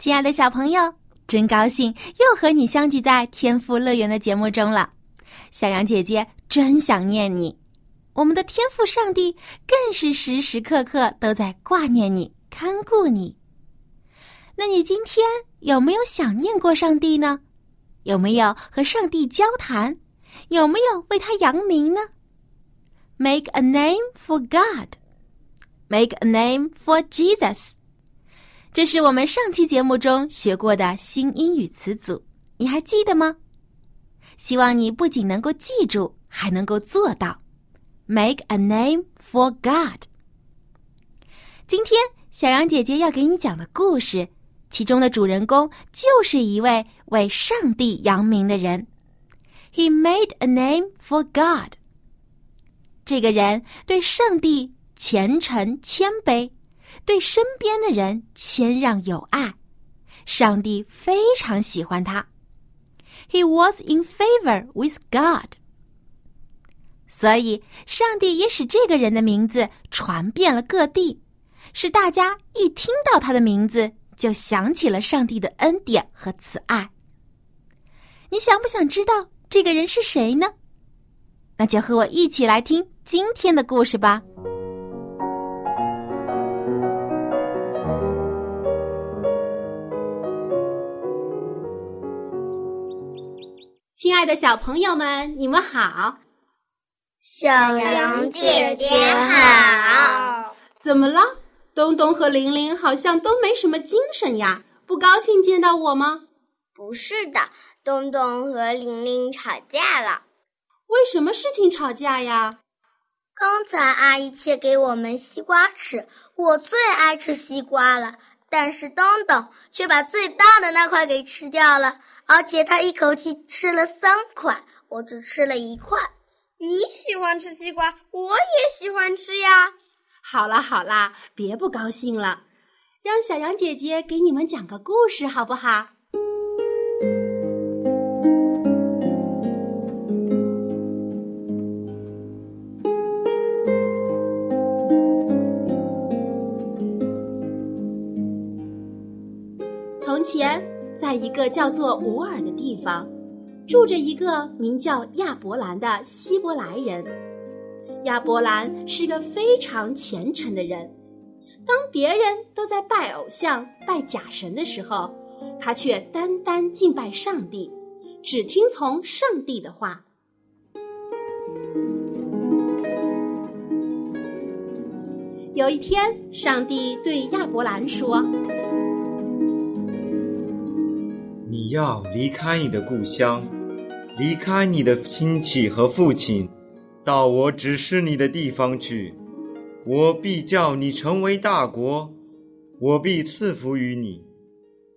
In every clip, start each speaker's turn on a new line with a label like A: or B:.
A: 亲爱的小朋友，真高兴又和你相聚在天赋乐园的节目中了。小羊姐姐真想念你，我们的天赋上帝更是时时刻刻都在挂念你。看顾你，那你今天有没有想念过上帝呢？有没有和上帝交谈？有没有为他扬名呢？Make a name for God, make a name for Jesus。这是我们上期节目中学过的新英语词组，你还记得吗？希望你不仅能够记住，还能够做到。Make a name for God。今天。小杨姐姐要给你讲的故事，其中的主人公就是一位为上帝扬名的人。He made a name for God。这个人对上帝虔诚谦卑，对身边的人谦让有爱，上帝非常喜欢他。He was in favor with God。所以，上帝也使这个人的名字传遍了各地。使大家一听到他的名字，就想起了上帝的恩典和慈爱。你想不想知道这个人是谁呢？那就和我一起来听今天的故事吧。亲爱的小朋友们，你们好！
B: 小羊姐姐好！
A: 怎么了？东东和玲玲好像都没什么精神呀，不高兴见到我吗？
B: 不是的，东东和玲玲吵架了。
A: 为什么事情吵架呀？
B: 刚才阿姨切给我们西瓜吃，我最爱吃西瓜了，但是东东却把最大的那块给吃掉了，而且他一口气吃了三块，我只吃了一块。你喜欢吃西瓜，我也喜欢吃呀。
A: 好啦好啦，别不高兴了，让小羊姐姐给你们讲个故事好不好？前，在一个叫做乌尔的地方，住着一个名叫亚伯兰的希伯来人。亚伯兰是个非常虔诚的人，当别人都在拜偶像、拜假神的时候，他却单单敬拜上帝，只听从上帝的话。有一天，上帝对亚伯兰说：“
C: 你要离开你的故乡，离开你的亲戚和父亲。”到我指示你的地方去，我必叫你成为大国，我必赐福于你，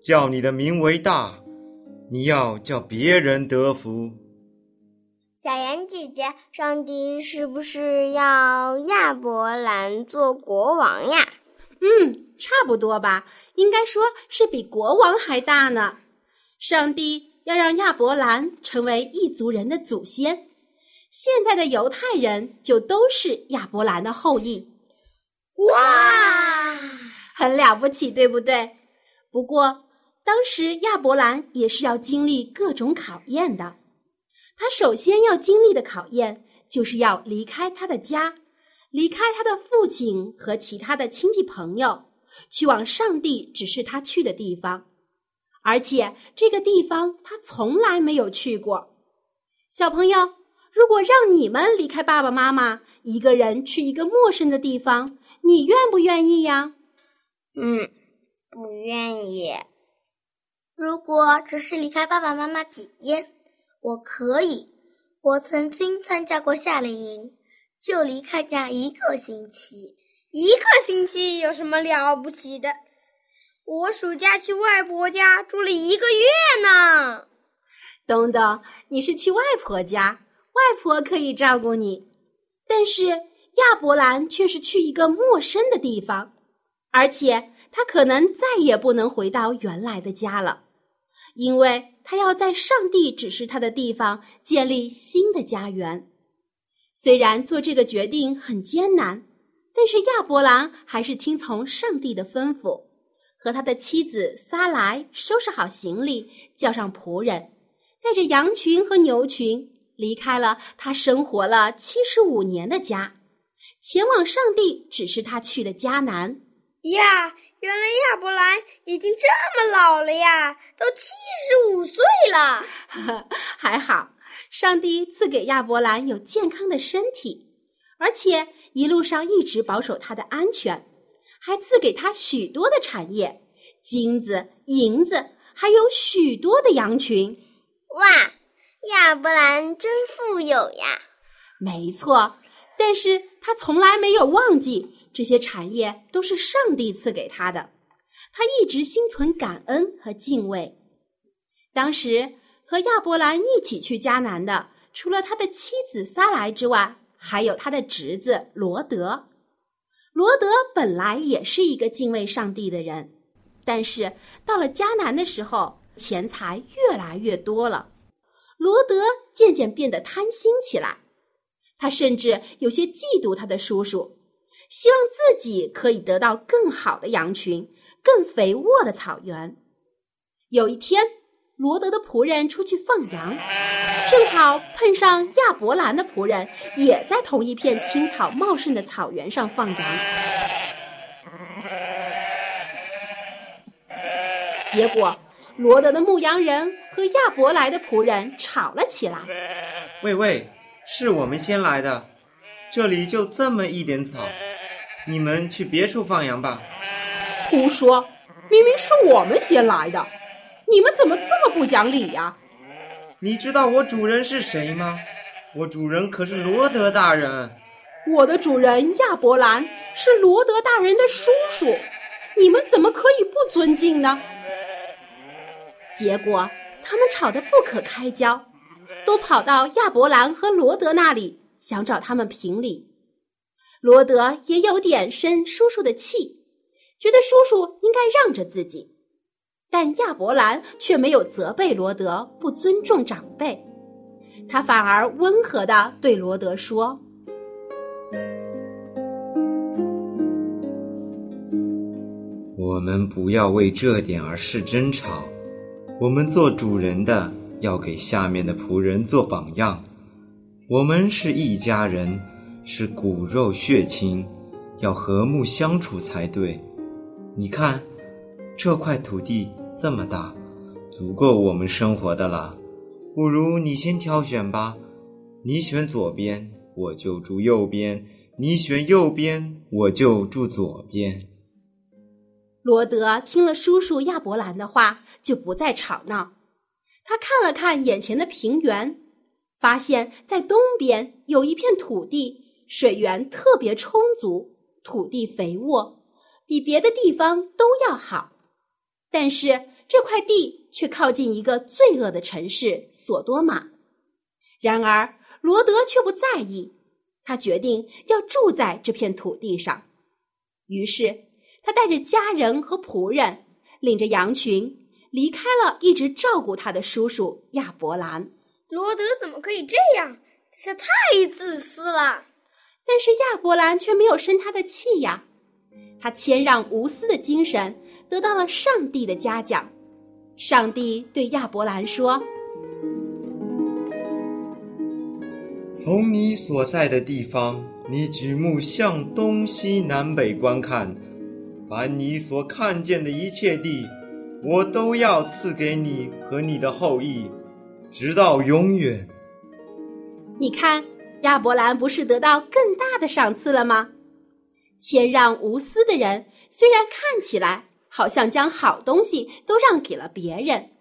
C: 叫你的名为大，你要叫别人得福。
B: 小妍姐姐，上帝是不是要亚伯兰做国王呀？
A: 嗯，差不多吧，应该说是比国王还大呢。上帝要让亚伯兰成为异族人的祖先。现在的犹太人就都是亚伯兰的后裔，
B: 哇，
A: 很了不起，对不对？不过当时亚伯兰也是要经历各种考验的。他首先要经历的考验，就是要离开他的家，离开他的父亲和其他的亲戚朋友，去往上帝指示他去的地方，而且这个地方他从来没有去过。小朋友。如果让你们离开爸爸妈妈，一个人去一个陌生的地方，你愿不愿意呀？
B: 嗯，不愿意。如果只是离开爸爸妈妈几天，我可以。我曾经参加过夏令营，就离开家一个星期，
D: 一个星期有什么了不起的？我暑假去外婆家住了一个月呢。
E: 东东，你是去外婆家，外婆可以照顾你，但是亚伯兰却是去一个陌生的地方，而且他可能再也不能回到原来的家了，因为他要在上帝指示他的地方建立新的家园。虽然做这个决定很艰难，但是亚伯兰还是听从上帝的吩咐，和他的妻子撒莱收拾好行李，叫上仆人。带着羊群和牛群离开了他生活了七十五年的家，前往上帝指示他去的迦南。
D: 呀，原来亚伯兰已经这么老了呀，都七十五岁了。
E: 还好，上帝赐给亚伯兰有健康的身体，而且一路上一直保守他的安全，还赐给他许多的产业，金子、银子，还有许多的羊群。
D: 哇，亚伯兰真富有呀！
E: 没错，但是他从来没有忘记这些产业都是上帝赐给他的，他一直心存感恩和敬畏。当时和亚伯兰一起去迦南的，除了他的妻子撒来之外，还有他的侄子罗德。罗德本来也是一个敬畏上帝的人，但是到了迦南的时候。钱财越来越多了，罗德渐渐变得贪心起来。他甚至有些嫉妒他的叔叔，希望自己可以得到更好的羊群、更肥沃的草原。有一天，罗德的仆人出去放羊，正好碰上亚伯兰的仆人也在同一片青草茂盛的草原上放羊。结果。罗德的牧羊人和亚伯来的仆人吵了起来。
C: 喂喂，是我们先来的，这里就这么一点草，你们去别处放羊吧。
E: 胡说，明明是我们先来的，你们怎么这么不讲理呀？
C: 你知道我主人是谁吗？我主人可是罗德大人。
E: 我的主人亚伯兰是罗德大人的叔叔，你们怎么可以不尊敬呢？结果，他们吵得不可开交，都跑到亚伯兰和罗德那里，想找他们评理。罗德也有点生叔叔的气，觉得叔叔应该让着自己，但亚伯兰却没有责备罗德不尊重长辈，他反而温和的对罗德说：“
C: 我们不要为这点而事争吵。”我们做主人的要给下面的仆人做榜样。我们是一家人，是骨肉血亲，要和睦相处才对。你看，这块土地这么大，足够我们生活的了。不如你先挑选吧，你选左边，我就住右边；你选右边，我就住左边。
E: 罗德听了叔叔亚伯兰的话，就不再吵闹。他看了看眼前的平原，发现在东边有一片土地，水源特别充足，土地肥沃，比别的地方都要好。但是这块地却靠近一个罪恶的城市索多玛。然而罗德却不在意，他决定要住在这片土地上。于是。他带着家人和仆人，领着羊群，离开了一直照顾他的叔叔亚伯兰。
D: 罗德怎么可以这样？真是太自私了。
E: 但是亚伯兰却没有生他的气呀。他谦让无私的精神得到了上帝的嘉奖。上帝对亚伯兰说：“
C: 从你所在的地方，你举目向东西南北观看。”凡你所看见的一切地，我都要赐给你和你的后裔，直到永远。
E: 你看，亚伯兰不是得到更大的赏赐了吗？谦让无私的人，虽然看起来好像将好东西都让给了别人，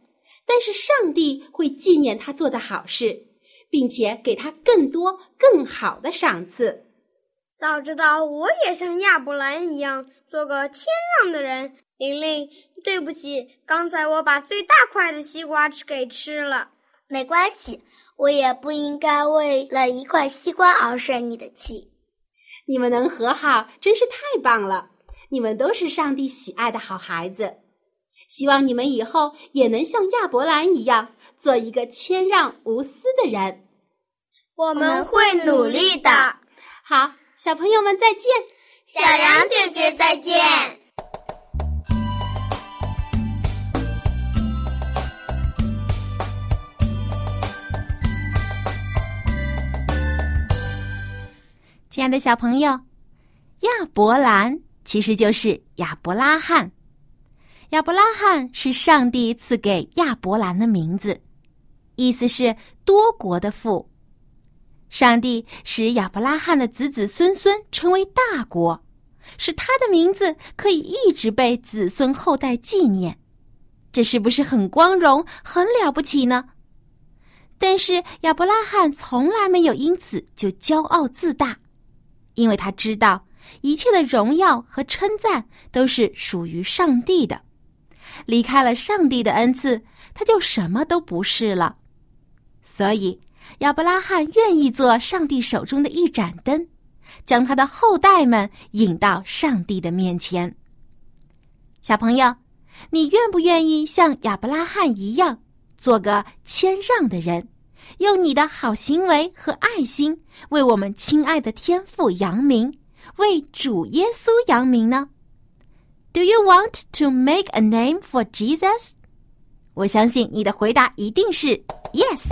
E: 但是上帝会纪念他做的好事，并且给他更多更好的赏赐。
B: 早知道我也像亚伯兰一样做个谦让的人。玲玲，对不起，刚才我把最大块的西瓜吃给吃了。
D: 没关系，我也不应该为了一块西瓜而生你的气。
E: 你们能和好，真是太棒了！你们都是上帝喜爱的好孩子。希望你们以后也能像亚伯兰一样，做一个谦让无私的人。
B: 我们会努力的。
E: 好，小朋友们再见。
D: 小羊姐姐再见。
A: 亲爱的小朋友，亚伯兰其实就是亚伯拉罕。亚伯拉罕是上帝赐给亚伯兰的名字，意思是多国的父。上帝使亚伯拉罕的子子孙孙成为大国，使他的名字可以一直被子孙后代纪念。这是不是很光荣、很了不起呢？但是亚伯拉罕从来没有因此就骄傲自大。因为他知道一切的荣耀和称赞都是属于上帝的，离开了上帝的恩赐，他就什么都不是了。所以，亚伯拉罕愿意做上帝手中的一盏灯，将他的后代们引到上帝的面前。小朋友，你愿不愿意像亚伯拉罕一样，做个谦让的人？用你的好行为和爱心，为我们亲爱的天父扬名，为主耶稣扬名呢？Do you want to make a name for Jesus？我相信你的回答一定是 Yes。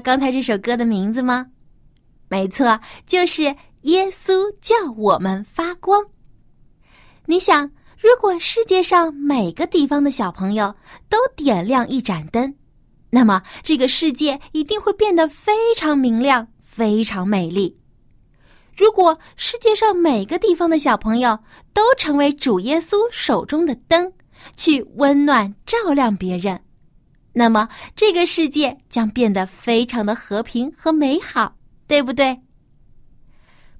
A: 刚才这首歌的名字吗？没错，就是耶稣叫我们发光。你想，如果世界上每个地方的小朋友都点亮一盏灯，那么这个世界一定会变得非常明亮、非常美丽。如果世界上每个地方的小朋友都成为主耶稣手中的灯，去温暖照亮别人。那么，这个世界将变得非常的和平和美好，对不对？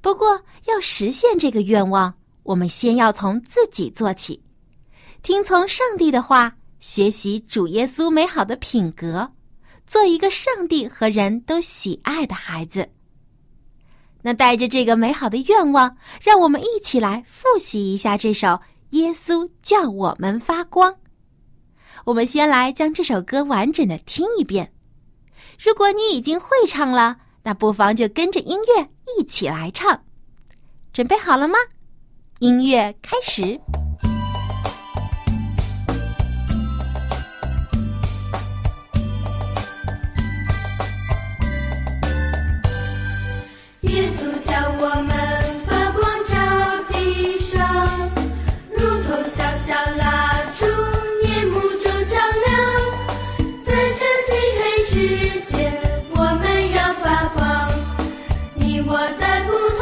A: 不过，要实现这个愿望，我们先要从自己做起，听从上帝的话，学习主耶稣美好的品格，做一个上帝和人都喜爱的孩子。那带着这个美好的愿望，让我们一起来复习一下这首《耶稣叫我们发光》。我们先来将这首歌完整的听一遍。如果你已经会唱了，那不妨就跟着音乐一起来唱。准备好了吗？音乐开始。
F: 耶稣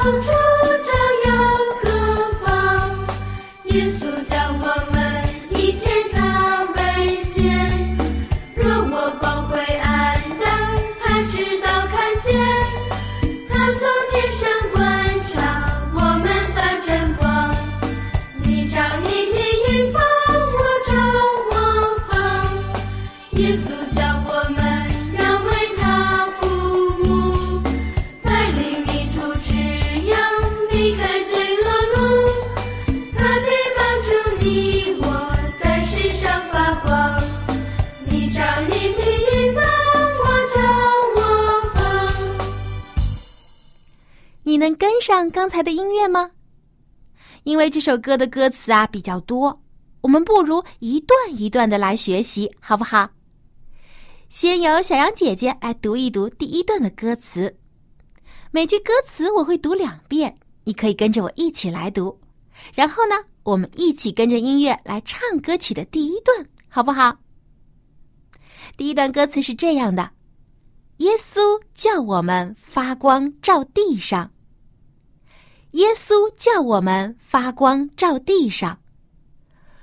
F: 你的
A: 能跟上刚才的音乐吗？因为这首歌的歌词啊比较多，我们不如一段一段的来学习，好不好？先由小羊姐姐来读一读第一段的歌词，每句歌词我会读两遍，你可以跟着我一起来读。然后呢，我们一起跟着音乐来唱歌曲的第一段，好不好？第一段歌词是这样的：耶稣叫我们发光照地上。耶稣叫我们发光照地上，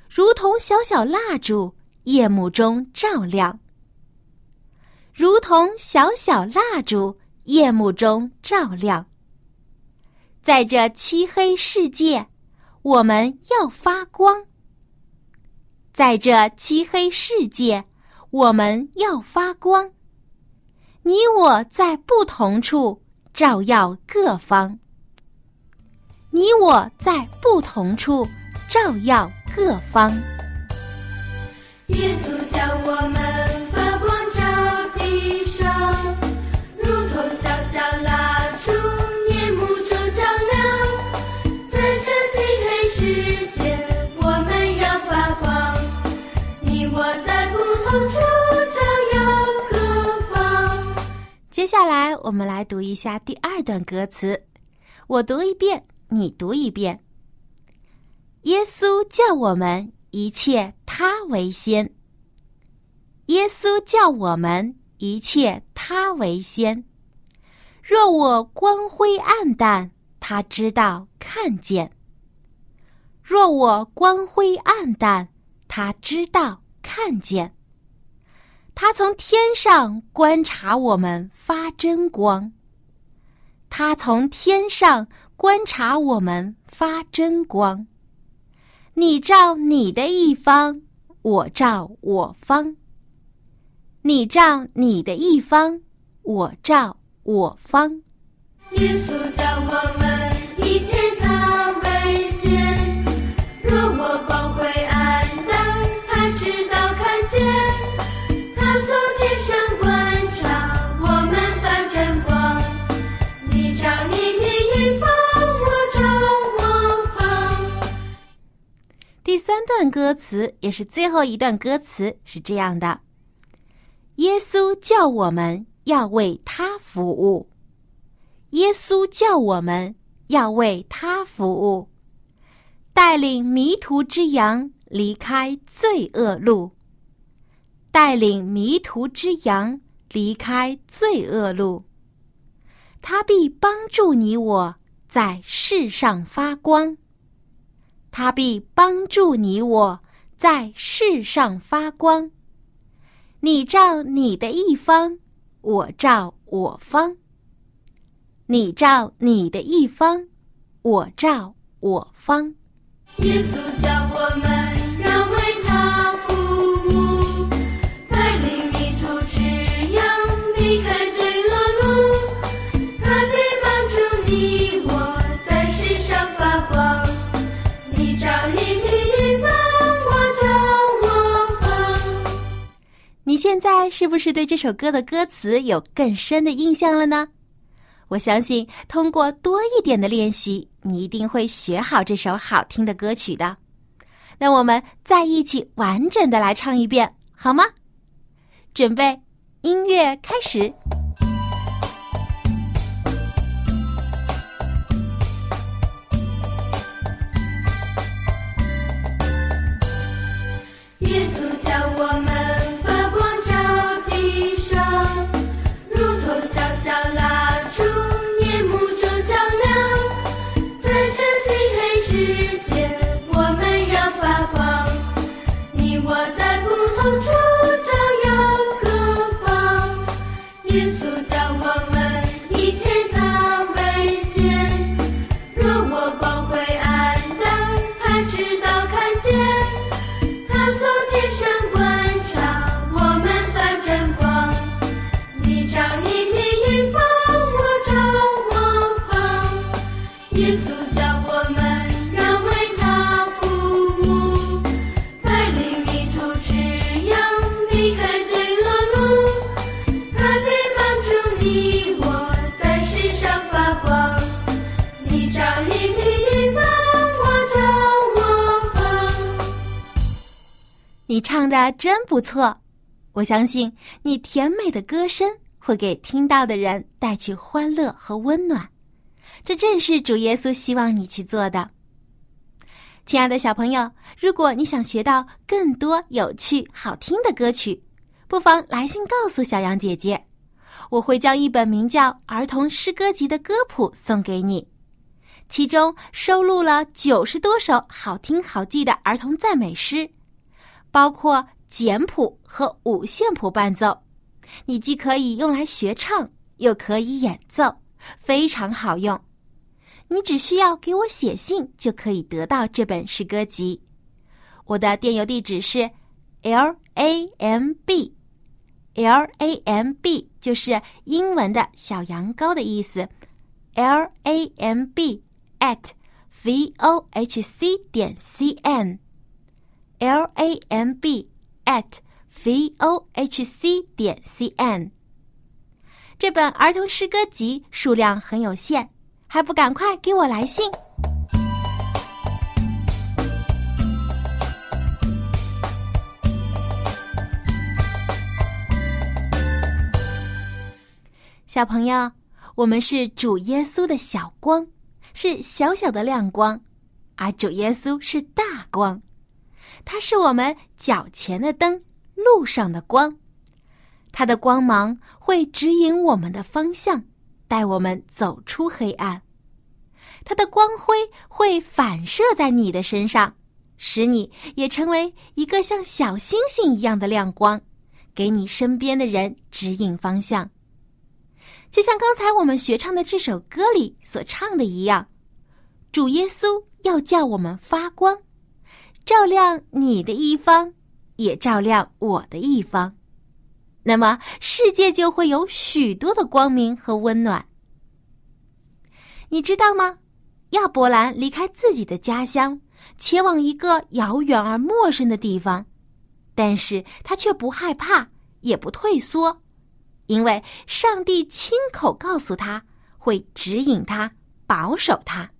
A: 如同小小蜡烛，夜幕中照亮；如同小小蜡烛，夜幕中照亮。在这漆黑世界，我们要发光。在这漆黑世界，我们要发光。你我在不同处，照耀各方。你我在不同处，照耀各方。
F: 耶稣叫我们发光照地上，如同小小蜡烛，夜幕中照亮。在这漆黑世界，我们要发光。你我在不同处，照耀各方。
A: 接下来，我们来读一下第二段歌词，我读一遍。你读一遍。耶稣叫我们一切他为先。耶稣叫我们一切他为先。若我光辉暗淡，他知道看见；若我光辉暗淡，他知道看见。他从天上观察我们发真光。他从天上。观察我们发真光，你照你的一方，我照我方；你照你的一方，我照我方。
F: 耶稣叫我们一切他为先，若我光
A: 第三段歌词也是最后一段歌词是这样的：耶稣叫我们要为他服务，耶稣叫我们要为他服务，带领迷途之羊离开罪恶路，带领迷途之羊离开罪恶路，他必帮助你我在世上发光。他必帮助你我在世上发光。你照你的一方，我照我方；你照你的一方，我照我方。
F: 耶稣叫我们要为他服务，带领迷途之羊离开罪恶路，他必帮助你我在世上发光。
A: 现在是不是对这首歌的歌词有更深的印象了呢？我相信，通过多一点的练习，你一定会学好这首好听的歌曲的。那我们再一起完整的来唱一遍，好吗？准备，音乐开始。
F: 耶稣叫
A: 唱的真不错，我相信你甜美的歌声会给听到的人带去欢乐和温暖。这正是主耶稣希望你去做的。亲爱的小朋友，如果你想学到更多有趣、好听的歌曲，不妨来信告诉小羊姐姐，我会将一本名叫《儿童诗歌集》的歌谱送给你，其中收录了九十多首好听好记的儿童赞美诗，包括简谱和五线谱伴奏，你既可以用来学唱，又可以演奏，非常好用。你只需要给我写信，就可以得到这本诗歌集。我的电邮地址是 l a m b，l a m b 就是英文的小羊羔的意思，l a m b at v o h c 点 cn L A M B at v o h c 点 c n，。这本儿童诗歌集数量很有限。还不赶快给我来信！小朋友，我们是主耶稣的小光，是小小的亮光，而主耶稣是大光，它是我们脚前的灯，路上的光，它的光芒会指引我们的方向。带我们走出黑暗，它的光辉会反射在你的身上，使你也成为一个像小星星一样的亮光，给你身边的人指引方向。就像刚才我们学唱的这首歌里所唱的一样，主耶稣要叫我们发光，照亮你的一方，也照亮我的一方。那么，世界就会有许多的光明和温暖。你知道吗？亚伯兰离开自己的家乡，前往一个遥远而陌生的地方，但是他却不害怕，也不退缩，因为上帝亲口告诉他会指引他，保守他。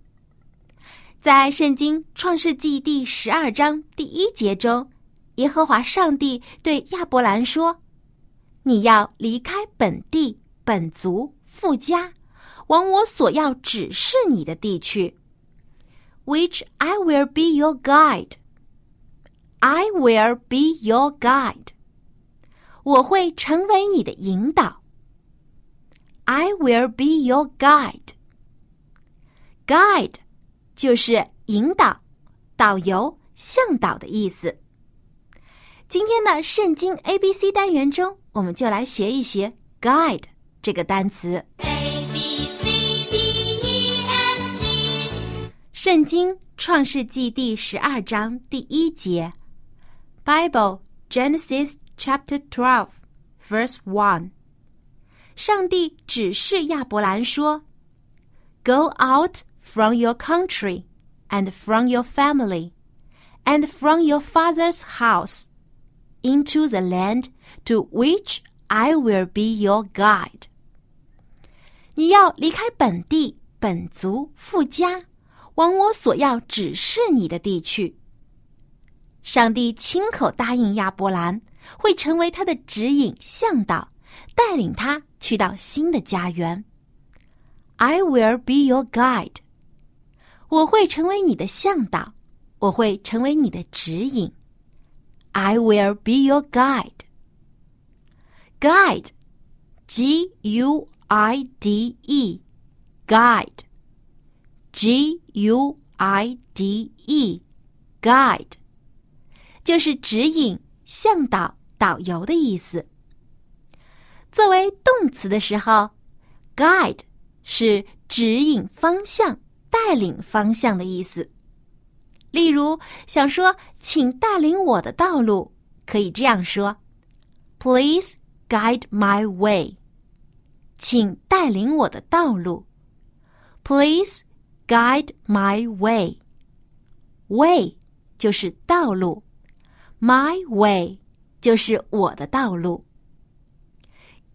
A: 在圣经创世纪第十二章第一节中，耶和华上帝对亚伯兰说。你要离开本地、本族、富家，往我所要指示你的地去。Which I will be your guide. I will be your guide. 我会成为你的引导。I will be your guide. Guide 就是引导、导游、向导的意思。今天的圣经 A B C 单元中。我们就来学一学 “guide” 这个单词。
F: A B C D E F G。
A: 圣经创世纪第十二章第一节，Bible Genesis Chapter Twelve Verse One。上帝指示亚伯兰说：“Go out from your country and from your family and from your father's house into the land。” To which I will be your guide。你要离开本地、本族、富家，往我所要指示你的地去。上帝亲口答应亚伯兰，会成为他的指引、向导，带领他去到新的家园。I will be your guide。 我会成为你的向导，我会成为你的指引。I will be your guide。Guide, G U I D E, guide, G U I D E, guide，就是指引、向导、导游的意思。作为动词的时候，guide 是指引方向、带领方向的意思。例如，想说“请带领我的道路”，可以这样说：“Please。” Guide my way，请带领我的道路。Please guide my way。Way 就是道路，My way 就是我的道路。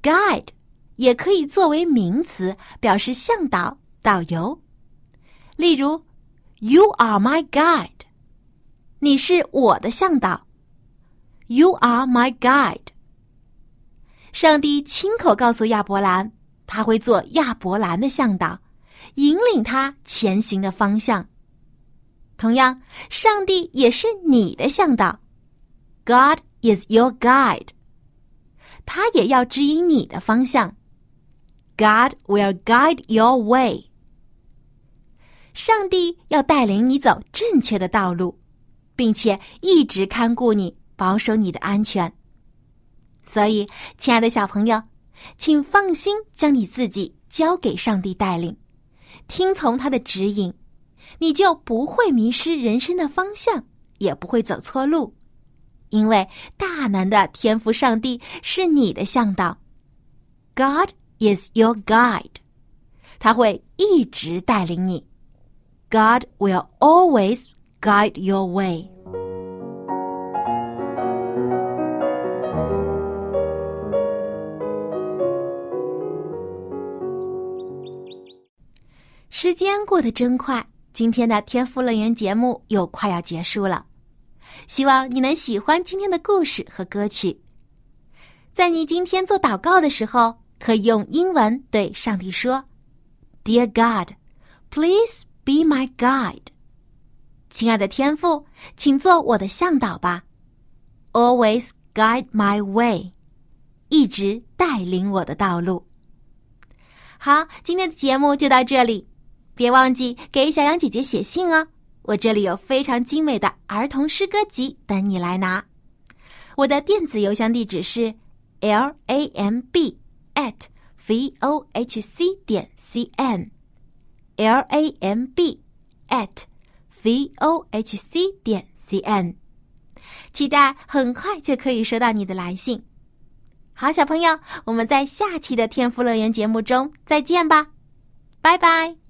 A: Guide 也可以作为名词，表示向导、导游。例如，You are my guide，你是我的向导。You are my guide。上帝亲口告诉亚伯兰，他会做亚伯兰的向导，引领他前行的方向。同样，上帝也是你的向导。God is your guide。他也要指引你的方向。God will guide your way。上帝要带领你走正确的道路，并且一直看顾你，保守你的安全。所以，亲爱的小朋友，请放心将你自己交给上帝带领，听从他的指引，你就不会迷失人生的方向，也不会走错路。因为大能的天赋上帝是你的向导，God is your guide，他会一直带领你。God will always guide your way。时间过得真快，今天的天赋乐园节目又快要结束了。希望你能喜欢今天的故事和歌曲。在你今天做祷告的时候，可以用英文对上帝说：“Dear God, please be my guide。”亲爱的天父，请做我的向导吧，Always guide my way，一直带领我的道路。好，今天的节目就到这里，别忘记给小羊姐姐写信哦。我这里有非常精美的儿童诗歌集等你来拿。我的电子邮箱地址是 l a m b at v o h c 点 c n L A M B at v o h c 点 c n。期待很快就可以收到你的来信。好，小朋友，我们在下期的天赋乐园节目中再见吧，拜拜。